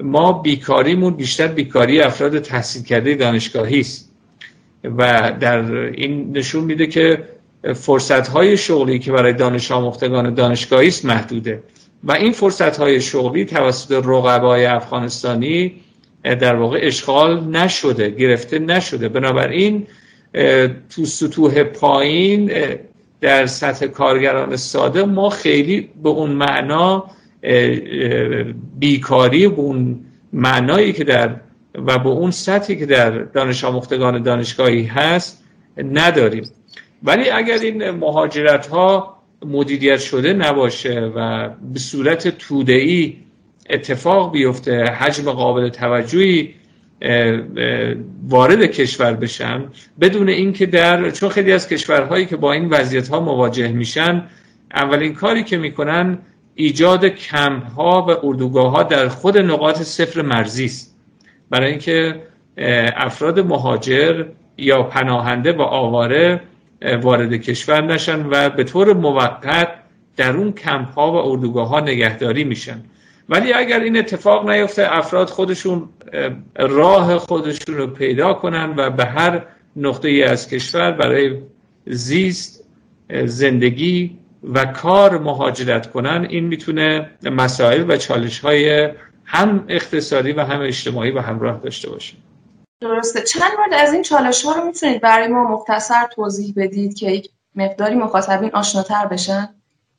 ما بیکاریمون بیشتر بیکاری افراد تحصیل کرده دانشگاهی است. و در این نشون میده که فرصت های شغلی که برای دانش آموختگان دانشگاهی است محدوده. و این فرصت های شغلی توسط رقبای افغانستانی در واقع اشغال نشده گرفته نشده. بنابراین تو سطوح پایین در سطح کارگران ساده ما خیلی به اون معنا بیکاری به اون معنایی که در و به اون سطحی که در دانش آموختگان دانشگاهی هست نداریم. ولی اگر این مهاجرت ها مدیریت شده نباشه و به صورت توده‌ای اتفاق بیفته حجم قابل توجهی وارد کشور بشن بدون اینکه در چون خیلی از کشورهایی که با این وضعیت ها مواجه میشن اولین کاری که می‌کنن ایجاد کمپ ها و اردوگاه ها در خود نقاط صفر مرزی است. برای اینکه افراد مهاجر یا پناهنده و آواره وارد کشور نشن و به طور موقت در اون کمپ ها و اردوگاه ها نگهداری میشن. ولی اگر این اتفاق نیفته افراد خودشون راه خودشون رو پیدا کنن و به هر نقطه ای از کشور برای زیست زندگی و کار مهاجرت کنن این می‌تونه مسائل و چالش های هم اقتصادی و هم اجتماعی و همراه داشته باشه. درسته. چند مورد از این چالش ها رو می‌تونید برای ما مختصر توضیح بدید که یک مقداری مخاطبین آشناتر بشن؟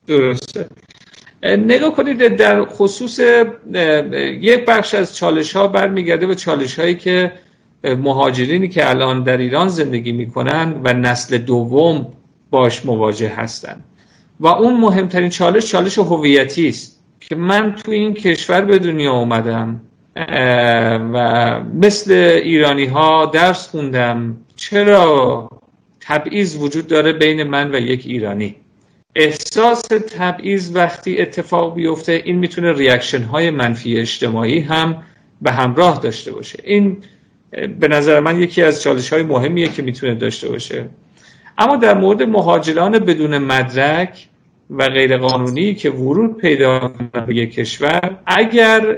درسته. نگاه کنید در خصوص یک بخش از چالش ها برمیگرده به چالش هایی که مهاجرینی که الان در ایران زندگی می‌کنن و نسل دوم باش مواجه هستند و اون مهمترین چالش چالش هویتی است که من تو این کشور به دنیا اومدم و مثل ایرانی ها درس خوندم. چرا؟ تبعیض وجود داره بین من و یک ایرانی. احساس تبعیض وقتی اتفاق بیفته این می‌تونه ریاکشن های منفی اجتماعی هم به همراه داشته باشه. این به نظر من یکی از چالش های مهمیه که می‌تونه داشته باشه. اما در مورد مهاجران بدون مدرک و غیر قانونی که ورود پیدا به یک کشور اگر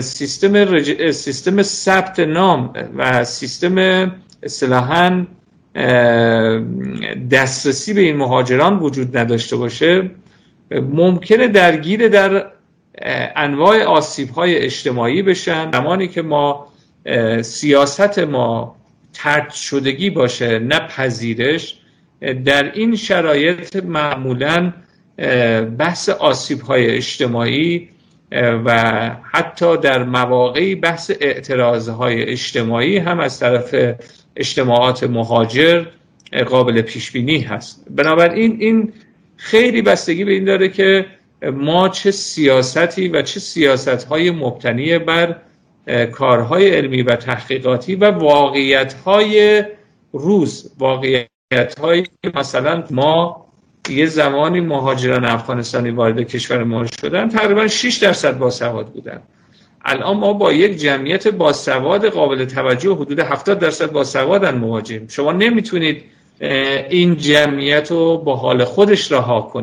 سیستم رج... سیستم ثبت نام و سیستم اصطلاحا دسترسی به این مهاجران وجود نداشته باشه ممکنه درگیر در انواع آسیب های اجتماعی بشن. زمانی که ما سیاست ما ترد شدگی باشه نه پذیرش در این شرایط معمولا بحث آسیب های اجتماعی و حتی در مواقعی بحث اعتراض های اجتماعی هم از طرف اجتماعات مهاجر قابل پیش بینی هست. بنابراین این خیلی بستگی به این داره که ما چه سیاستی و چه سیاست های مبتنی بر کارهای علمی و تحقیقاتی و واقعیت های روز واقعیت های مثلا ما یه زمانی مهاجران افغانستانی وارد کشور ما شدن تقریبا 6 درصد باسواد بودن. الان ما با یک جمعیت باسواد قابل توجه حدود 70 درصد باسوادن مواجهیم شما نمی‌تونید این جمعیت رو با حال خودش رها کنید.